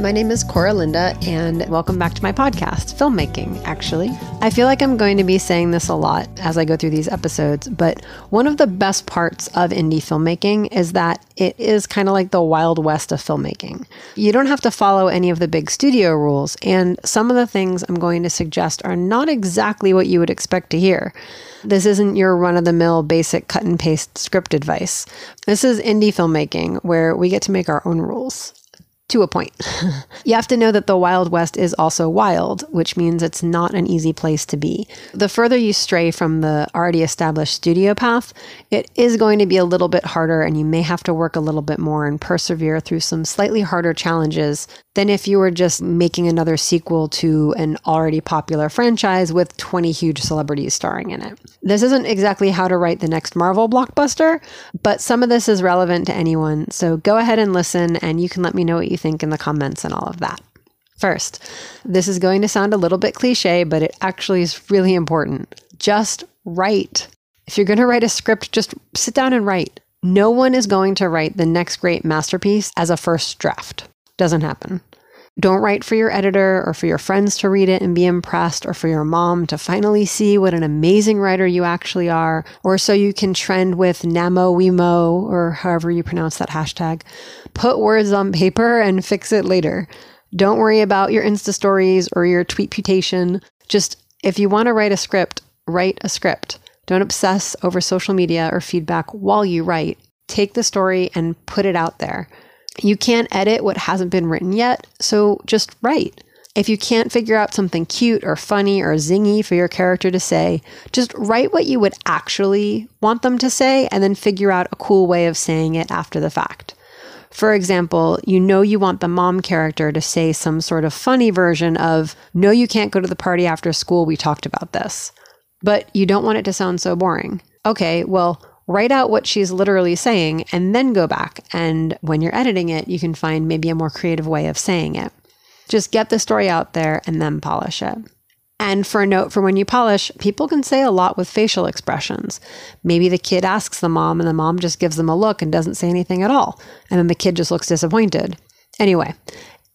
my name is Cora Linda, and welcome back to my podcast, Filmmaking, actually. I feel like I'm going to be saying this a lot as I go through these episodes, but one of the best parts of indie filmmaking is that it is kind of like the wild west of filmmaking. You don't have to follow any of the big studio rules, and some of the things I'm going to suggest are not exactly what you would expect to hear. This isn't your run of the mill basic cut and paste script advice. This is indie filmmaking where we get to make our own rules to a point. you have to know that the Wild West is also wild, which means it's not an easy place to be. The further you stray from the already established studio path, it is going to be a little bit harder, and you may have to work a little bit more and persevere through some slightly harder challenges than if you were just making another sequel to an already popular franchise with 20 huge celebrities starring in it. This isn't exactly how to write the next Marvel blockbuster, but some of this is relevant to anyone, so go ahead and listen, and you can let me know what you think in the comments and all of that. First, this is going to sound a little bit cliche, but it actually is really important. Just write. If you're going to write a script, just sit down and write. No one is going to write the next great masterpiece as a first draft. Doesn't happen. Don't write for your editor or for your friends to read it and be impressed, or for your mom to finally see what an amazing writer you actually are, or so you can trend with NaMoWriMo or however you pronounce that hashtag. Put words on paper and fix it later. Don't worry about your Insta stories or your tweet putation. Just if you want to write a script, write a script. Don't obsess over social media or feedback while you write. Take the story and put it out there. You can't edit what hasn't been written yet, so just write. If you can't figure out something cute or funny or zingy for your character to say, just write what you would actually want them to say and then figure out a cool way of saying it after the fact. For example, you know you want the mom character to say some sort of funny version of, No, you can't go to the party after school, we talked about this. But you don't want it to sound so boring. Okay, well, write out what she's literally saying and then go back. And when you're editing it, you can find maybe a more creative way of saying it. Just get the story out there and then polish it. And for a note for when you polish, people can say a lot with facial expressions. Maybe the kid asks the mom and the mom just gives them a look and doesn't say anything at all. And then the kid just looks disappointed. Anyway,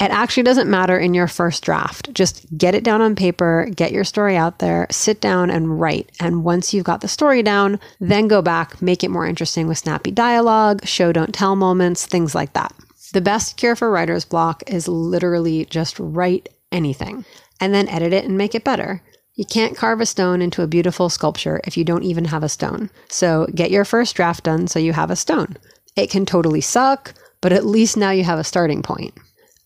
it actually doesn't matter in your first draft. Just get it down on paper, get your story out there, sit down and write. And once you've got the story down, then go back, make it more interesting with snappy dialogue, show don't tell moments, things like that. The best cure for writer's block is literally just write anything and then edit it and make it better. You can't carve a stone into a beautiful sculpture if you don't even have a stone. So get your first draft done so you have a stone. It can totally suck, but at least now you have a starting point.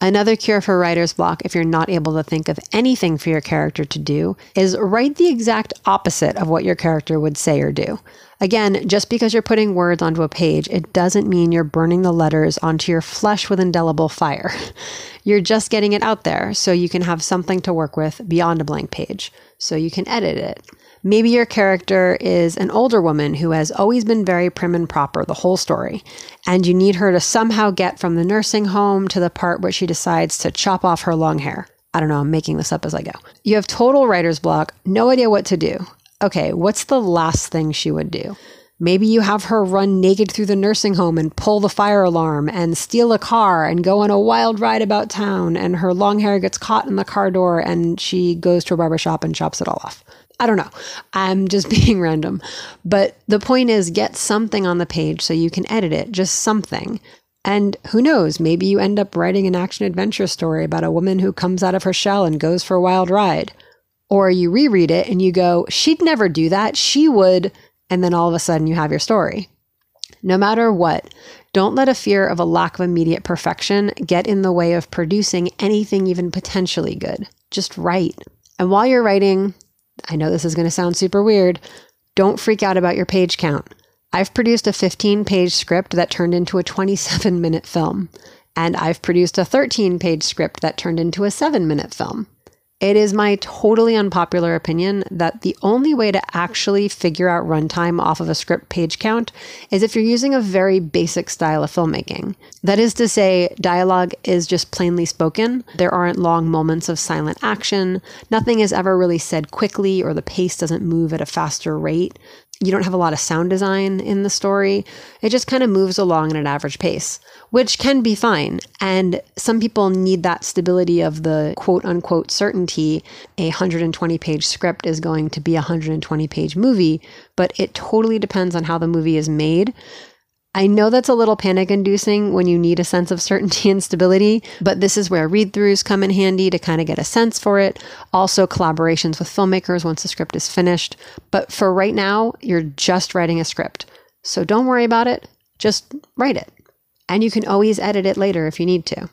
Another cure for writer's block, if you're not able to think of anything for your character to do, is write the exact opposite of what your character would say or do. Again, just because you're putting words onto a page, it doesn't mean you're burning the letters onto your flesh with indelible fire. You're just getting it out there so you can have something to work with beyond a blank page, so you can edit it. Maybe your character is an older woman who has always been very prim and proper the whole story, and you need her to somehow get from the nursing home to the part where she decides to chop off her long hair. I don't know, I'm making this up as I go. You have total writer's block, no idea what to do. Okay, what's the last thing she would do? Maybe you have her run naked through the nursing home and pull the fire alarm and steal a car and go on a wild ride about town, and her long hair gets caught in the car door and she goes to a barber shop and chops it all off. I don't know. I'm just being random. But the point is, get something on the page so you can edit it, just something. And who knows, maybe you end up writing an action adventure story about a woman who comes out of her shell and goes for a wild ride. Or you reread it and you go, she'd never do that. She would. And then all of a sudden you have your story. No matter what, don't let a fear of a lack of immediate perfection get in the way of producing anything even potentially good. Just write. And while you're writing, I know this is going to sound super weird. Don't freak out about your page count. I've produced a 15 page script that turned into a 27 minute film, and I've produced a 13 page script that turned into a 7 minute film. It is my totally unpopular opinion that the only way to actually figure out runtime off of a script page count is if you're using a very basic style of filmmaking. That is to say, dialogue is just plainly spoken. There aren't long moments of silent action. Nothing is ever really said quickly, or the pace doesn't move at a faster rate. You don't have a lot of sound design in the story. It just kind of moves along at an average pace, which can be fine. And some people need that stability of the quote unquote certainty. A 120 page script is going to be a 120 page movie, but it totally depends on how the movie is made. I know that's a little panic inducing when you need a sense of certainty and stability, but this is where read throughs come in handy to kind of get a sense for it. Also, collaborations with filmmakers once the script is finished. But for right now, you're just writing a script. So don't worry about it, just write it. And you can always edit it later if you need to.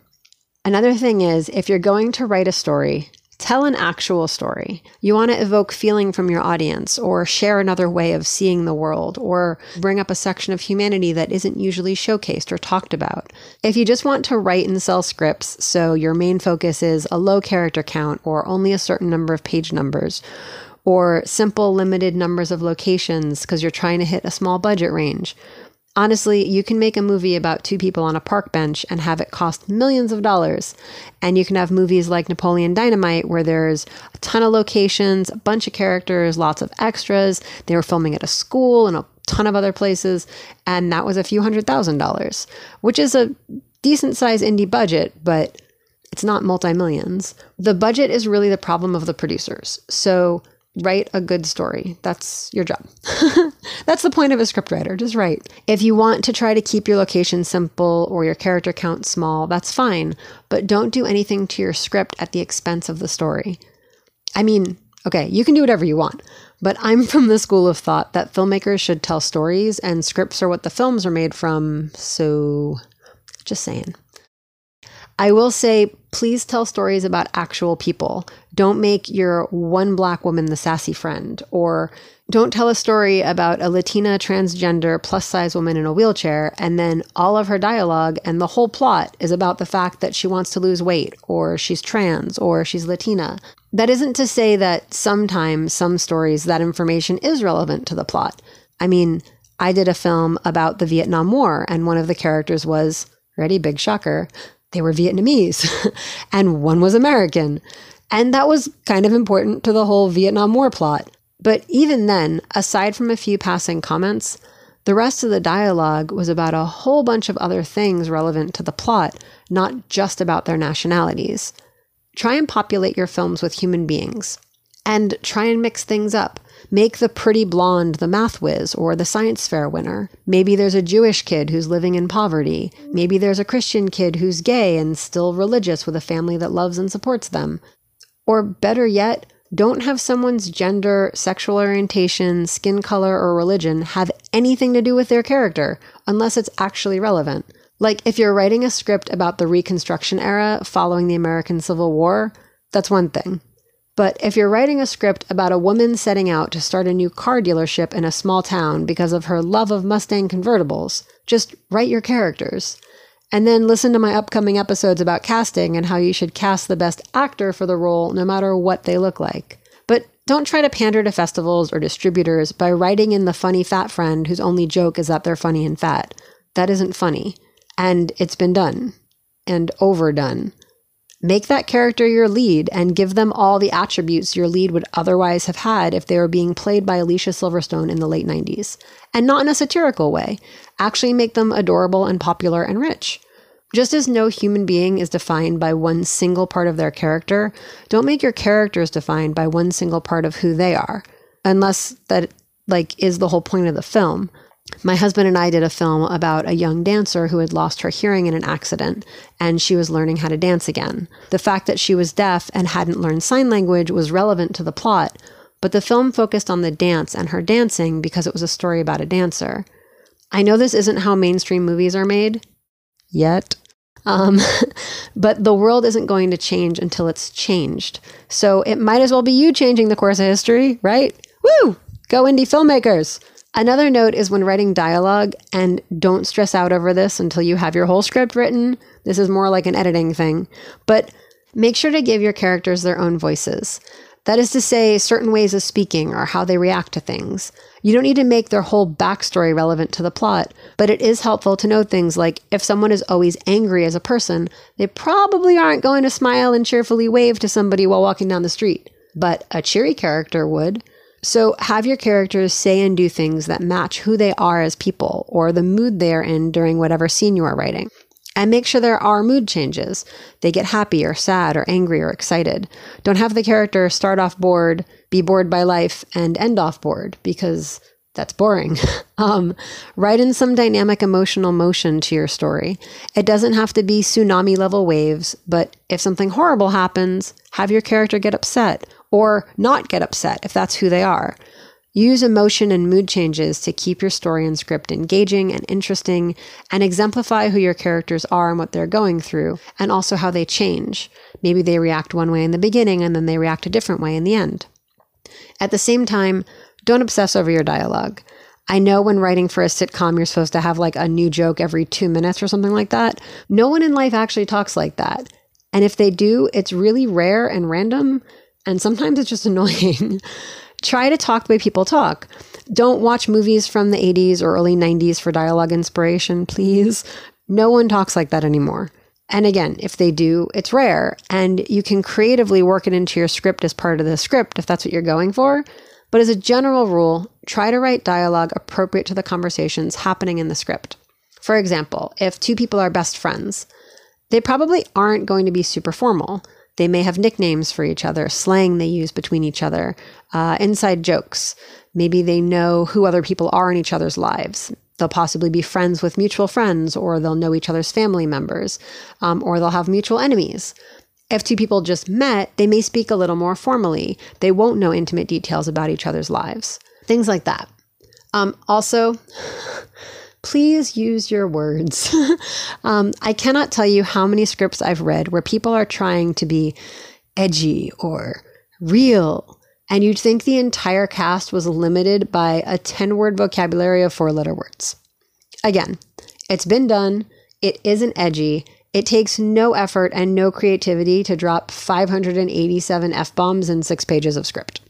Another thing is, if you're going to write a story, Tell an actual story. You want to evoke feeling from your audience, or share another way of seeing the world, or bring up a section of humanity that isn't usually showcased or talked about. If you just want to write and sell scripts, so your main focus is a low character count or only a certain number of page numbers, or simple limited numbers of locations because you're trying to hit a small budget range, Honestly, you can make a movie about two people on a park bench and have it cost millions of dollars. And you can have movies like Napoleon Dynamite, where there's a ton of locations, a bunch of characters, lots of extras. They were filming at a school and a ton of other places. And that was a few hundred thousand dollars, which is a decent size indie budget, but it's not multi millions. The budget is really the problem of the producers. So write a good story. That's your job. That's the point of a scriptwriter. Just write. If you want to try to keep your location simple or your character count small, that's fine, but don't do anything to your script at the expense of the story. I mean, okay, you can do whatever you want, but I'm from the school of thought that filmmakers should tell stories and scripts are what the films are made from, so just saying. I will say, please tell stories about actual people. Don't make your one black woman the sassy friend, or don't tell a story about a Latina transgender plus size woman in a wheelchair, and then all of her dialogue and the whole plot is about the fact that she wants to lose weight, or she's trans, or she's Latina. That isn't to say that sometimes, some stories, that information is relevant to the plot. I mean, I did a film about the Vietnam War, and one of the characters was, ready, big shocker, they were Vietnamese and one was American. And that was kind of important to the whole Vietnam War plot. But even then, aside from a few passing comments, the rest of the dialogue was about a whole bunch of other things relevant to the plot, not just about their nationalities. Try and populate your films with human beings. And try and mix things up. Make the pretty blonde the math whiz or the science fair winner. Maybe there's a Jewish kid who's living in poverty. Maybe there's a Christian kid who's gay and still religious with a family that loves and supports them. Or better yet, don't have someone's gender, sexual orientation, skin color, or religion have anything to do with their character unless it's actually relevant. Like if you're writing a script about the Reconstruction era following the American Civil War, that's one thing. But if you're writing a script about a woman setting out to start a new car dealership in a small town because of her love of Mustang convertibles, just write your characters. And then listen to my upcoming episodes about casting and how you should cast the best actor for the role no matter what they look like. But don't try to pander to festivals or distributors by writing in the funny fat friend whose only joke is that they're funny and fat. That isn't funny. And it's been done. And overdone. Make that character your lead and give them all the attributes your lead would otherwise have had if they were being played by Alicia Silverstone in the late 90s. And not in a satirical way. Actually, make them adorable and popular and rich. Just as no human being is defined by one single part of their character, don't make your characters defined by one single part of who they are, unless that like is the whole point of the film. My husband and I did a film about a young dancer who had lost her hearing in an accident and she was learning how to dance again. The fact that she was deaf and hadn't learned sign language was relevant to the plot, but the film focused on the dance and her dancing because it was a story about a dancer. I know this isn't how mainstream movies are made yet. Um, but the world isn't going to change until it's changed. So it might as well be you changing the course of history, right? Woo! Go indie filmmakers! Another note is when writing dialogue, and don't stress out over this until you have your whole script written. This is more like an editing thing. But make sure to give your characters their own voices. That is to say, certain ways of speaking or how they react to things. You don't need to make their whole backstory relevant to the plot, but it is helpful to know things like if someone is always angry as a person, they probably aren't going to smile and cheerfully wave to somebody while walking down the street. But a cheery character would. So have your characters say and do things that match who they are as people or the mood they are in during whatever scene you are writing. And make sure there are mood changes. They get happy or sad or angry or excited. Don't have the character start off bored, be bored by life, and end off bored because that's boring. um, write in some dynamic emotional motion to your story. It doesn't have to be tsunami level waves, but if something horrible happens, have your character get upset or not get upset if that's who they are. Use emotion and mood changes to keep your story and script engaging and interesting and exemplify who your characters are and what they're going through, and also how they change. Maybe they react one way in the beginning and then they react a different way in the end. At the same time, don't obsess over your dialogue. I know when writing for a sitcom, you're supposed to have like a new joke every two minutes or something like that. No one in life actually talks like that. And if they do, it's really rare and random. And sometimes it's just annoying. Try to talk the way people talk. Don't watch movies from the 80s or early 90s for dialogue inspiration, please. No one talks like that anymore. And again, if they do, it's rare. And you can creatively work it into your script as part of the script if that's what you're going for. But as a general rule, try to write dialogue appropriate to the conversations happening in the script. For example, if two people are best friends, they probably aren't going to be super formal. They may have nicknames for each other, slang they use between each other, uh, inside jokes. Maybe they know who other people are in each other's lives. They'll possibly be friends with mutual friends, or they'll know each other's family members, um, or they'll have mutual enemies. If two people just met, they may speak a little more formally. They won't know intimate details about each other's lives. Things like that. Um, also, please use your words. um, I cannot tell you how many scripts I've read where people are trying to be edgy or real, and you'd think the entire cast was limited by a 10 word vocabulary of four letter words. Again, it's been done, it isn't edgy, it takes no effort and no creativity to drop 587 F bombs in six pages of script.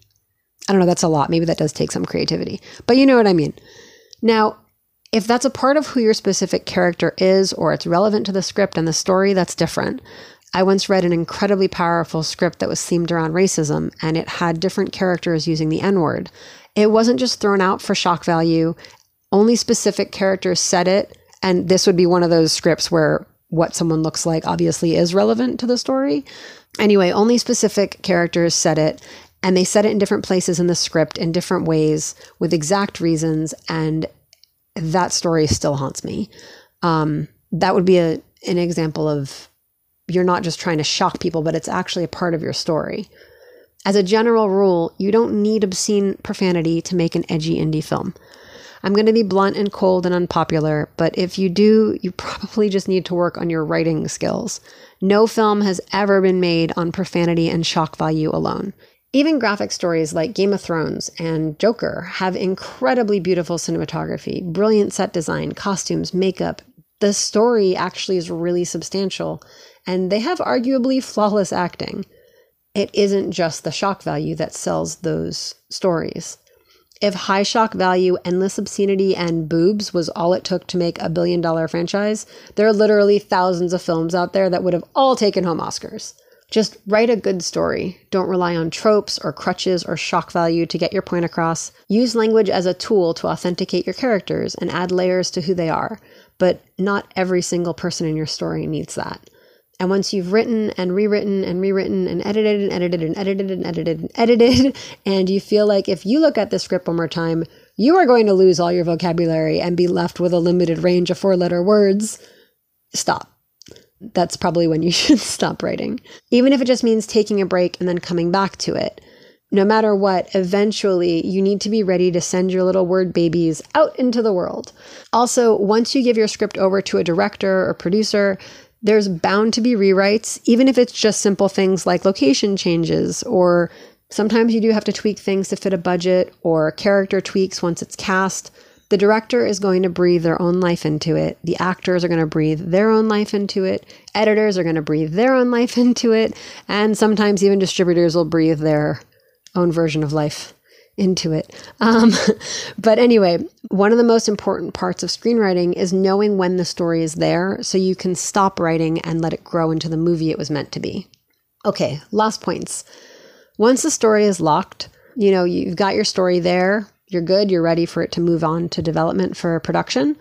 I don't know, that's a lot. Maybe that does take some creativity, but you know what I mean. Now, if that's a part of who your specific character is or it's relevant to the script and the story, that's different. I once read an incredibly powerful script that was themed around racism and it had different characters using the N word. It wasn't just thrown out for shock value, only specific characters said it. And this would be one of those scripts where what someone looks like obviously is relevant to the story. Anyway, only specific characters said it, and they said it in different places in the script in different ways with exact reasons, and that story still haunts me. Um, that would be a, an example of you're not just trying to shock people, but it's actually a part of your story. As a general rule, you don't need obscene profanity to make an edgy indie film. I'm going to be blunt and cold and unpopular, but if you do, you probably just need to work on your writing skills. No film has ever been made on profanity and shock value alone. Even graphic stories like Game of Thrones and Joker have incredibly beautiful cinematography, brilliant set design, costumes, makeup. The story actually is really substantial, and they have arguably flawless acting. It isn't just the shock value that sells those stories. If high shock value, endless obscenity, and boobs was all it took to make a billion dollar franchise, there are literally thousands of films out there that would have all taken home Oscars. Just write a good story. Don't rely on tropes or crutches or shock value to get your point across. Use language as a tool to authenticate your characters and add layers to who they are. But not every single person in your story needs that. And once you've written and rewritten and rewritten and edited and edited and edited and edited and edited, and you feel like if you look at the script one more time, you are going to lose all your vocabulary and be left with a limited range of four letter words, stop. That's probably when you should stop writing. Even if it just means taking a break and then coming back to it. No matter what, eventually you need to be ready to send your little word babies out into the world. Also, once you give your script over to a director or producer, there's bound to be rewrites, even if it's just simple things like location changes, or sometimes you do have to tweak things to fit a budget or character tweaks once it's cast. The director is going to breathe their own life into it. The actors are going to breathe their own life into it. Editors are going to breathe their own life into it. And sometimes even distributors will breathe their own version of life into it. Um, but anyway, one of the most important parts of screenwriting is knowing when the story is there so you can stop writing and let it grow into the movie it was meant to be. Okay, last points. Once the story is locked, you know, you've got your story there, you're good, you're ready for it to move on to development for production.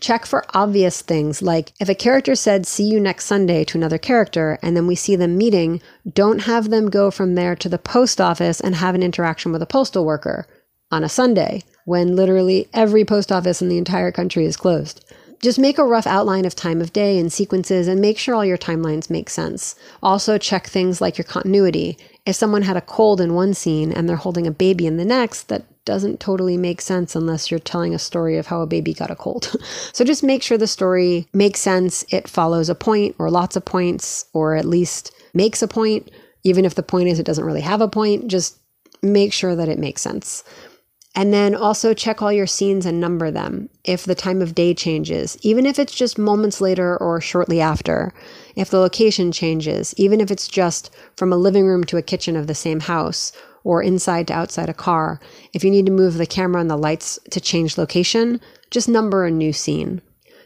Check for obvious things like if a character said, see you next Sunday to another character, and then we see them meeting, don't have them go from there to the post office and have an interaction with a postal worker on a Sunday when literally every post office in the entire country is closed. Just make a rough outline of time of day and sequences and make sure all your timelines make sense. Also, check things like your continuity. If someone had a cold in one scene and they're holding a baby in the next, that doesn't totally make sense unless you're telling a story of how a baby got a cold. so just make sure the story makes sense, it follows a point or lots of points, or at least makes a point. Even if the point is it doesn't really have a point, just make sure that it makes sense. And then also check all your scenes and number them if the time of day changes, even if it's just moments later or shortly after. If the location changes, even if it's just from a living room to a kitchen of the same house or inside to outside a car. If you need to move the camera and the lights to change location, just number a new scene.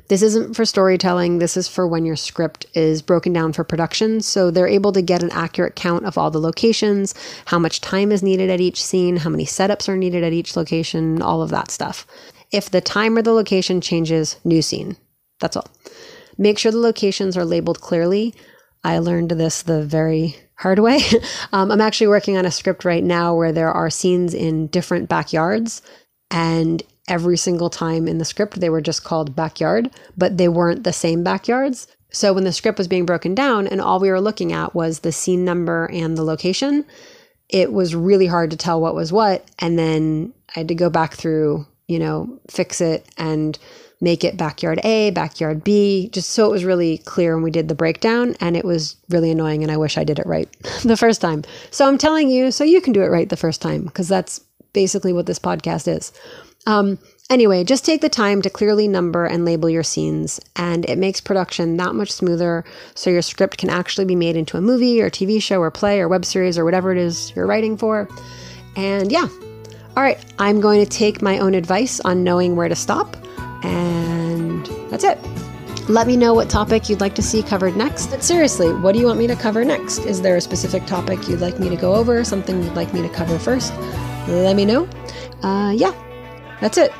This isn't for storytelling, this is for when your script is broken down for production, so they're able to get an accurate count of all the locations, how much time is needed at each scene, how many setups are needed at each location, all of that stuff. If the time or the location changes, new scene. That's all. Make sure the locations are labeled clearly. I learned this the very hard way. um, I'm actually working on a script right now where there are scenes in different backyards, and every single time in the script they were just called backyard, but they weren't the same backyards. So when the script was being broken down and all we were looking at was the scene number and the location, it was really hard to tell what was what. And then I had to go back through, you know, fix it and make it backyard A, backyard B, just so it was really clear when we did the breakdown. And it was really annoying. And I wish I did it right the first time. So I'm telling you so you can do it right the first time, because that's basically what this podcast is. Um, anyway, just take the time to clearly number and label your scenes, and it makes production that much smoother so your script can actually be made into a movie or TV show or play or web series or whatever it is you're writing for. And yeah. All right, I'm going to take my own advice on knowing where to stop, and that's it. Let me know what topic you'd like to see covered next. But seriously, what do you want me to cover next? Is there a specific topic you'd like me to go over? Something you'd like me to cover first? Let me know. Uh, yeah, that's it.